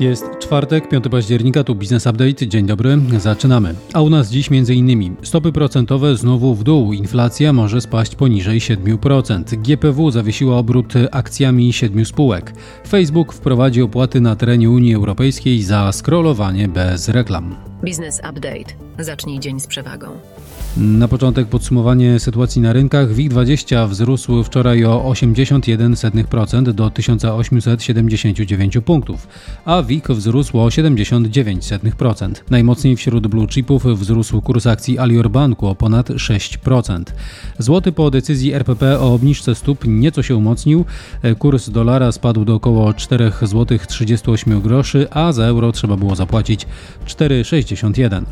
Jest czwartek, 5 października, tu Business Update. Dzień dobry, zaczynamy. A u nas dziś m.in. stopy procentowe znowu w dół, inflacja może spaść poniżej 7%. GPW zawiesiła obrót akcjami siedmiu spółek. Facebook wprowadzi opłaty na terenie Unii Europejskiej za scrollowanie bez reklam. Business Update. Zacznij dzień z przewagą. Na początek podsumowanie sytuacji na rynkach. WIG20 wzrósł wczoraj o 81% do 1879 punktów, a WIG wzrósł o 79%. Najmocniej wśród blue chipów wzrósł kurs akcji Alior Banku o ponad 6%. Złoty po decyzji RPP o obniżce stóp nieco się umocnił. Kurs dolara spadł do około 4 zł 38 groszy, a za euro trzeba było zapłacić 4,61.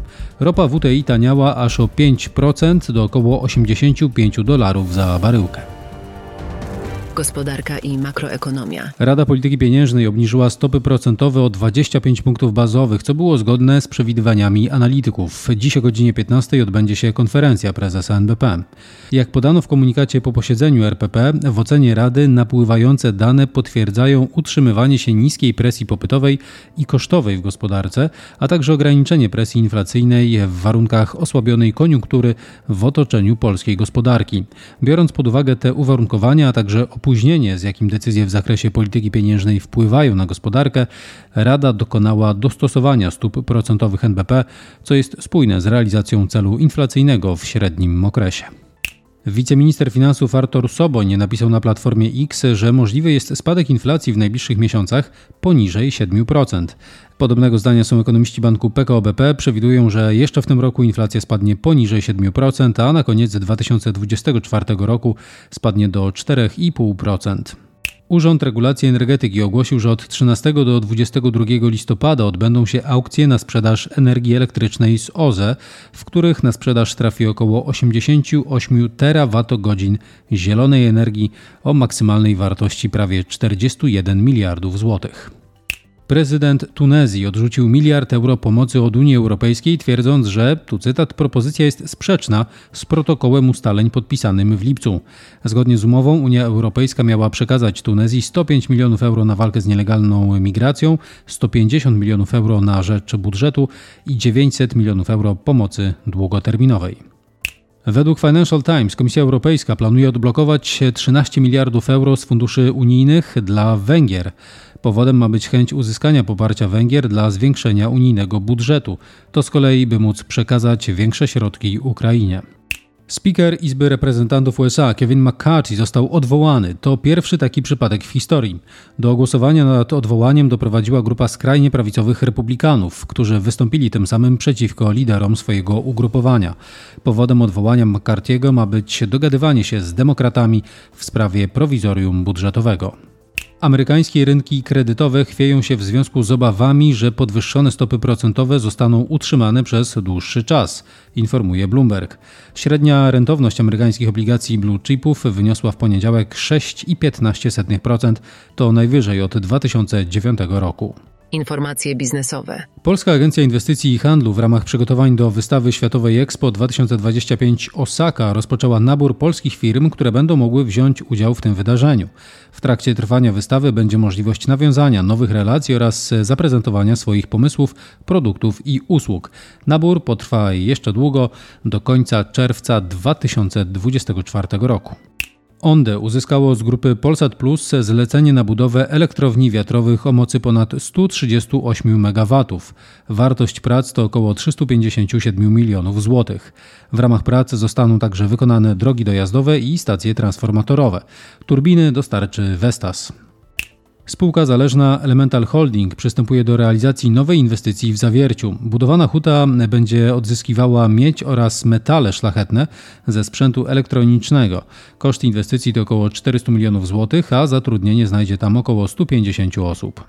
Ropa WTI taniała aż o 5% do około 85 dolarów za baryłkę. Gospodarka i makroekonomia. Rada Polityki Pieniężnej obniżyła stopy procentowe o 25 punktów bazowych, co było zgodne z przewidywaniami analityków. Dziś o godzinie 15 odbędzie się konferencja prezesa NBP. Jak podano w komunikacie po posiedzeniu RPP, w ocenie Rady napływające dane potwierdzają utrzymywanie się niskiej presji popytowej i kosztowej w gospodarce, a także ograniczenie presji inflacyjnej w warunkach osłabionej koniunktury w otoczeniu polskiej gospodarki. Biorąc pod uwagę te uwarunkowania, a także opóźnienie, z jakim decyzje w zakresie polityki pieniężnej wpływają na gospodarkę, Rada dokonała dostosowania stóp procentowych NBP, co jest spójne z realizacją celu inflacyjnego w średnim okresie. Wiceminister finansów Artur Soboń napisał na platformie X, że możliwy jest spadek inflacji w najbliższych miesiącach poniżej 7%. Podobnego zdania są ekonomiści banku PKO BP. Przewidują, że jeszcze w tym roku inflacja spadnie poniżej 7%, a na koniec 2024 roku spadnie do 4,5%. Urząd Regulacji Energetyki ogłosił, że od 13 do 22 listopada odbędą się aukcje na sprzedaż energii elektrycznej z OZE, w których na sprzedaż trafi około 88 terawatogodzin zielonej energii o maksymalnej wartości prawie 41 miliardów złotych. Prezydent Tunezji odrzucił miliard euro pomocy od Unii Europejskiej, twierdząc, że, tu cytat, propozycja jest sprzeczna z protokołem ustaleń podpisanym w lipcu. Zgodnie z umową Unia Europejska miała przekazać Tunezji 105 milionów euro na walkę z nielegalną migracją, 150 milionów euro na rzecz budżetu i 900 milionów euro pomocy długoterminowej. Według Financial Times Komisja Europejska planuje odblokować 13 miliardów euro z funduszy unijnych dla Węgier. Powodem ma być chęć uzyskania poparcia Węgier dla zwiększenia unijnego budżetu. To z kolei, by móc przekazać większe środki Ukrainie. Speaker Izby Reprezentantów USA Kevin McCarthy został odwołany. To pierwszy taki przypadek w historii. Do głosowania nad odwołaniem doprowadziła grupa skrajnie prawicowych republikanów, którzy wystąpili tym samym przeciwko liderom swojego ugrupowania. Powodem odwołania McCarthy'ego ma być dogadywanie się z demokratami w sprawie prowizorium budżetowego. Amerykańskie rynki kredytowe chwieją się w związku z obawami, że podwyższone stopy procentowe zostaną utrzymane przez dłuższy czas, informuje Bloomberg. Średnia rentowność amerykańskich obligacji blue chipów wyniosła w poniedziałek 6,15%, to najwyżej od 2009 roku. Informacje biznesowe. Polska Agencja Inwestycji i Handlu w ramach przygotowań do wystawy światowej Expo 2025 Osaka rozpoczęła nabór polskich firm, które będą mogły wziąć udział w tym wydarzeniu. W trakcie trwania wystawy będzie możliwość nawiązania nowych relacji oraz zaprezentowania swoich pomysłów, produktów i usług. Nabór potrwa jeszcze długo, do końca czerwca 2024 roku. Onde uzyskało z grupy Polsat Plus zlecenie na budowę elektrowni wiatrowych o mocy ponad 138 MW. Wartość prac to około 357 milionów złotych. W ramach prac zostaną także wykonane drogi dojazdowe i stacje transformatorowe. Turbiny dostarczy Vestas. Spółka zależna Elemental Holding przystępuje do realizacji nowej inwestycji w Zawierciu. Budowana huta będzie odzyskiwała miedź oraz metale szlachetne ze sprzętu elektronicznego. Koszt inwestycji to około 400 milionów złotych, a zatrudnienie znajdzie tam około 150 osób.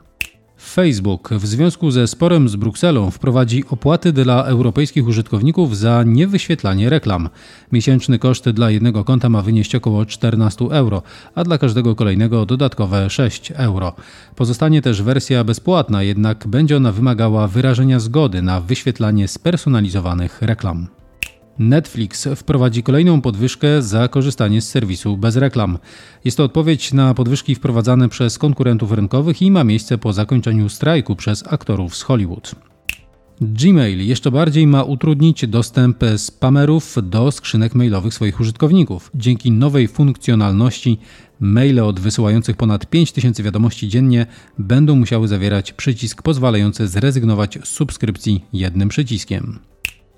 Facebook w związku ze sporem z Brukselą wprowadzi opłaty dla europejskich użytkowników za niewyświetlanie reklam. Miesięczny koszt dla jednego konta ma wynieść około 14 euro, a dla każdego kolejnego dodatkowe 6 euro. Pozostanie też wersja bezpłatna, jednak będzie ona wymagała wyrażenia zgody na wyświetlanie spersonalizowanych reklam. Netflix wprowadzi kolejną podwyżkę za korzystanie z serwisu bez reklam. Jest to odpowiedź na podwyżki wprowadzane przez konkurentów rynkowych i ma miejsce po zakończeniu strajku przez aktorów z Hollywood. Gmail jeszcze bardziej ma utrudnić dostęp spamerów do skrzynek mailowych swoich użytkowników. Dzięki nowej funkcjonalności maile od wysyłających ponad 5000 wiadomości dziennie będą musiały zawierać przycisk pozwalający zrezygnować z subskrypcji jednym przyciskiem.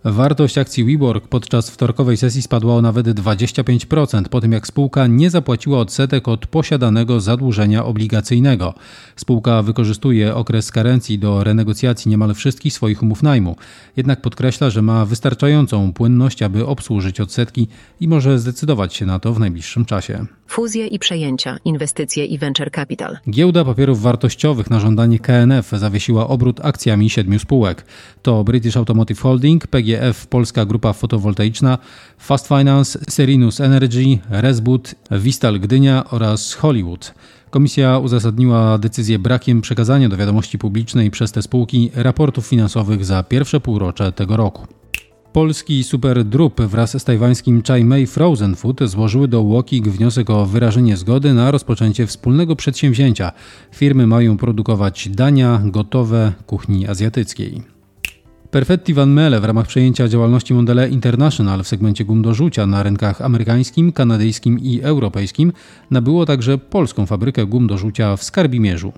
Wartość akcji WeWork podczas wtorkowej sesji spadła o nawet 25%, po tym jak spółka nie zapłaciła odsetek od posiadanego zadłużenia obligacyjnego. Spółka wykorzystuje okres karencji do renegocjacji niemal wszystkich swoich umów najmu, jednak podkreśla, że ma wystarczającą płynność, aby obsłużyć odsetki i może zdecydować się na to w najbliższym czasie. Fuzje i przejęcia, inwestycje i venture capital. Giełda papierów wartościowych na żądanie KNF zawiesiła obrót akcjami siedmiu spółek. To British Automotive Holding, PGF Polska Grupa Fotowoltaiczna, Fast Finance, Serinus Energy, Resboot, Vistal Gdynia oraz Hollywood. Komisja uzasadniła decyzję brakiem przekazania do wiadomości publicznej przez te spółki raportów finansowych za pierwsze półrocze tego roku. Polski Super Drup wraz z tajwańskim Chai Mei Frozen Food złożyły do Łokik wniosek o wyrażenie zgody na rozpoczęcie wspólnego przedsięwzięcia. Firmy mają produkować dania gotowe kuchni azjatyckiej. Perfetti Van Mele w ramach przejęcia działalności Mondele International w segmencie gum do rzucia na rynkach amerykańskim, kanadyjskim i europejskim nabyło także polską fabrykę gum do rzucia w Skarbimierzu.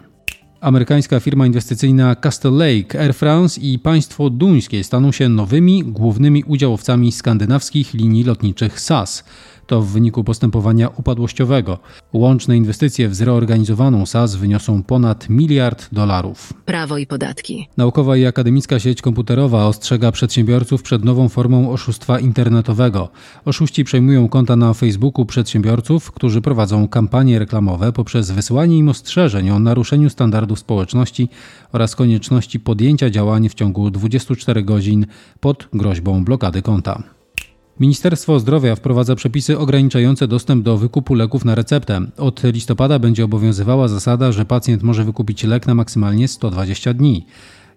Amerykańska firma inwestycyjna Castle Lake, Air France i państwo duńskie staną się nowymi głównymi udziałowcami skandynawskich linii lotniczych SAS. To w wyniku postępowania upadłościowego. Łączne inwestycje w zreorganizowaną SAS wyniosą ponad miliard dolarów. Prawo i podatki. Naukowa i akademicka sieć komputerowa ostrzega przedsiębiorców przed nową formą oszustwa internetowego. Oszuści przejmują konta na Facebooku przedsiębiorców, którzy prowadzą kampanie reklamowe poprzez wysyłanie im ostrzeżeń o naruszeniu standardów społeczności oraz konieczności podjęcia działań w ciągu 24 godzin pod groźbą blokady konta. Ministerstwo Zdrowia wprowadza przepisy ograniczające dostęp do wykupu leków na receptę. Od listopada będzie obowiązywała zasada, że pacjent może wykupić lek na maksymalnie 120 dni.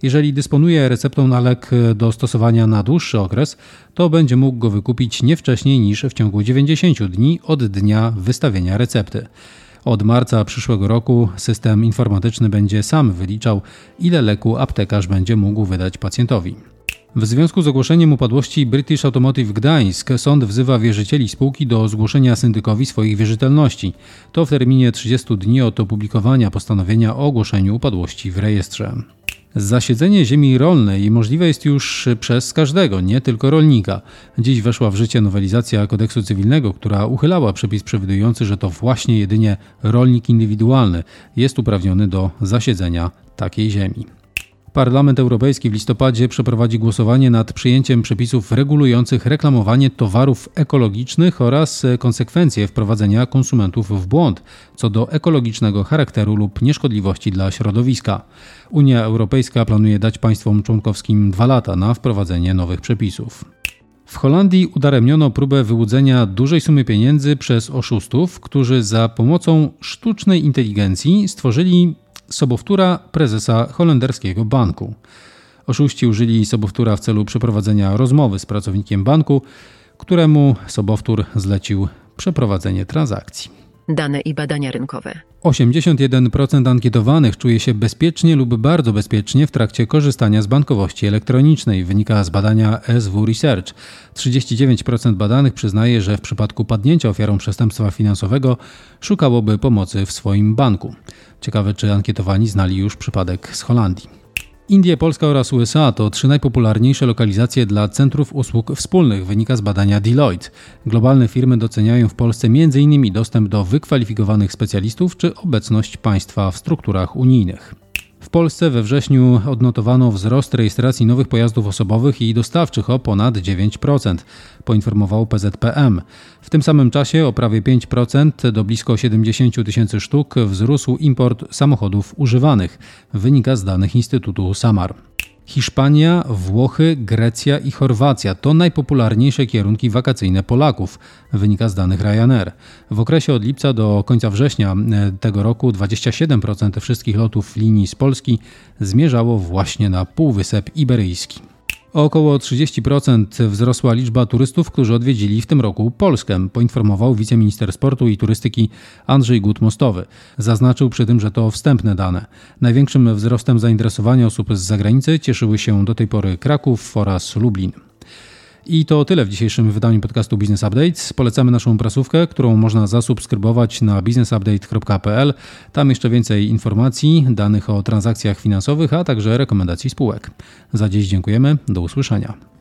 Jeżeli dysponuje receptą na lek do stosowania na dłuższy okres, to będzie mógł go wykupić nie wcześniej niż w ciągu 90 dni od dnia wystawienia recepty. Od marca przyszłego roku system informatyczny będzie sam wyliczał, ile leku aptekarz będzie mógł wydać pacjentowi. W związku z ogłoszeniem upadłości British Automotive Gdańsk sąd wzywa wierzycieli spółki do zgłoszenia syndykowi swoich wierzytelności. To w terminie 30 dni od opublikowania postanowienia o ogłoszeniu upadłości w rejestrze. Zasiedzenie ziemi rolnej możliwe jest już przez każdego, nie tylko rolnika. Dziś weszła w życie nowelizacja kodeksu cywilnego, która uchylała przepis przewidujący, że to właśnie jedynie rolnik indywidualny jest uprawniony do zasiedzenia takiej ziemi. Parlament Europejski w listopadzie przeprowadzi głosowanie nad przyjęciem przepisów regulujących reklamowanie towarów ekologicznych oraz konsekwencje wprowadzenia konsumentów w błąd co do ekologicznego charakteru lub nieszkodliwości dla środowiska. Unia Europejska planuje dać państwom członkowskim dwa lata na wprowadzenie nowych przepisów. W Holandii udaremniono próbę wyłudzenia dużej sumy pieniędzy przez oszustów, którzy za pomocą sztucznej inteligencji stworzyli sobowtóra prezesa holenderskiego banku. Oszuści użyli sobowtóra w celu przeprowadzenia rozmowy z pracownikiem banku, któremu sobowtór zlecił przeprowadzenie transakcji. Dane i badania rynkowe. 81% ankietowanych czuje się bezpiecznie lub bardzo bezpiecznie w trakcie korzystania z bankowości elektronicznej, wynika z badania SW Research. 39% badanych przyznaje, że w przypadku padnięcia ofiarą przestępstwa finansowego szukałoby pomocy w swoim banku. Ciekawe, czy ankietowani znali już przypadek z Holandii. Indie, Polska oraz USA to trzy najpopularniejsze lokalizacje dla centrów usług wspólnych, wynika z badania Deloitte. Globalne firmy doceniają w Polsce m.in. dostęp do wykwalifikowanych specjalistów czy obecność państwa w strukturach unijnych. Polsce we wrześniu odnotowano wzrost rejestracji nowych pojazdów osobowych i dostawczych o ponad 9%, poinformował PZPM. W tym samym czasie o prawie 5% do blisko 70 tysięcy sztuk wzrósł import samochodów używanych, wynika z danych Instytutu Samar. Hiszpania, Włochy, Grecja i Chorwacja to najpopularniejsze kierunki wakacyjne Polaków, wynika z danych Ryanair. W okresie od lipca do końca września e, tego roku 27% wszystkich lotów linii z Polski zmierzało właśnie na Półwysep Iberyjski. O około 30% wzrosła liczba turystów, którzy odwiedzili w tym roku Polskę, poinformował wiceminister sportu i turystyki Andrzej Gut-Mostowy. Zaznaczył przy tym, że to wstępne dane. Największym wzrostem zainteresowania osób z zagranicy cieszyły się do tej pory Kraków oraz Lublin. I to tyle w dzisiejszym wydaniu podcastu Business Updates. Polecamy naszą prasówkę, którą można zasubskrybować na businessupdate.pl. Tam jeszcze więcej informacji, danych o transakcjach finansowych, a także rekomendacji spółek. Za dziś dziękujemy. Do usłyszenia.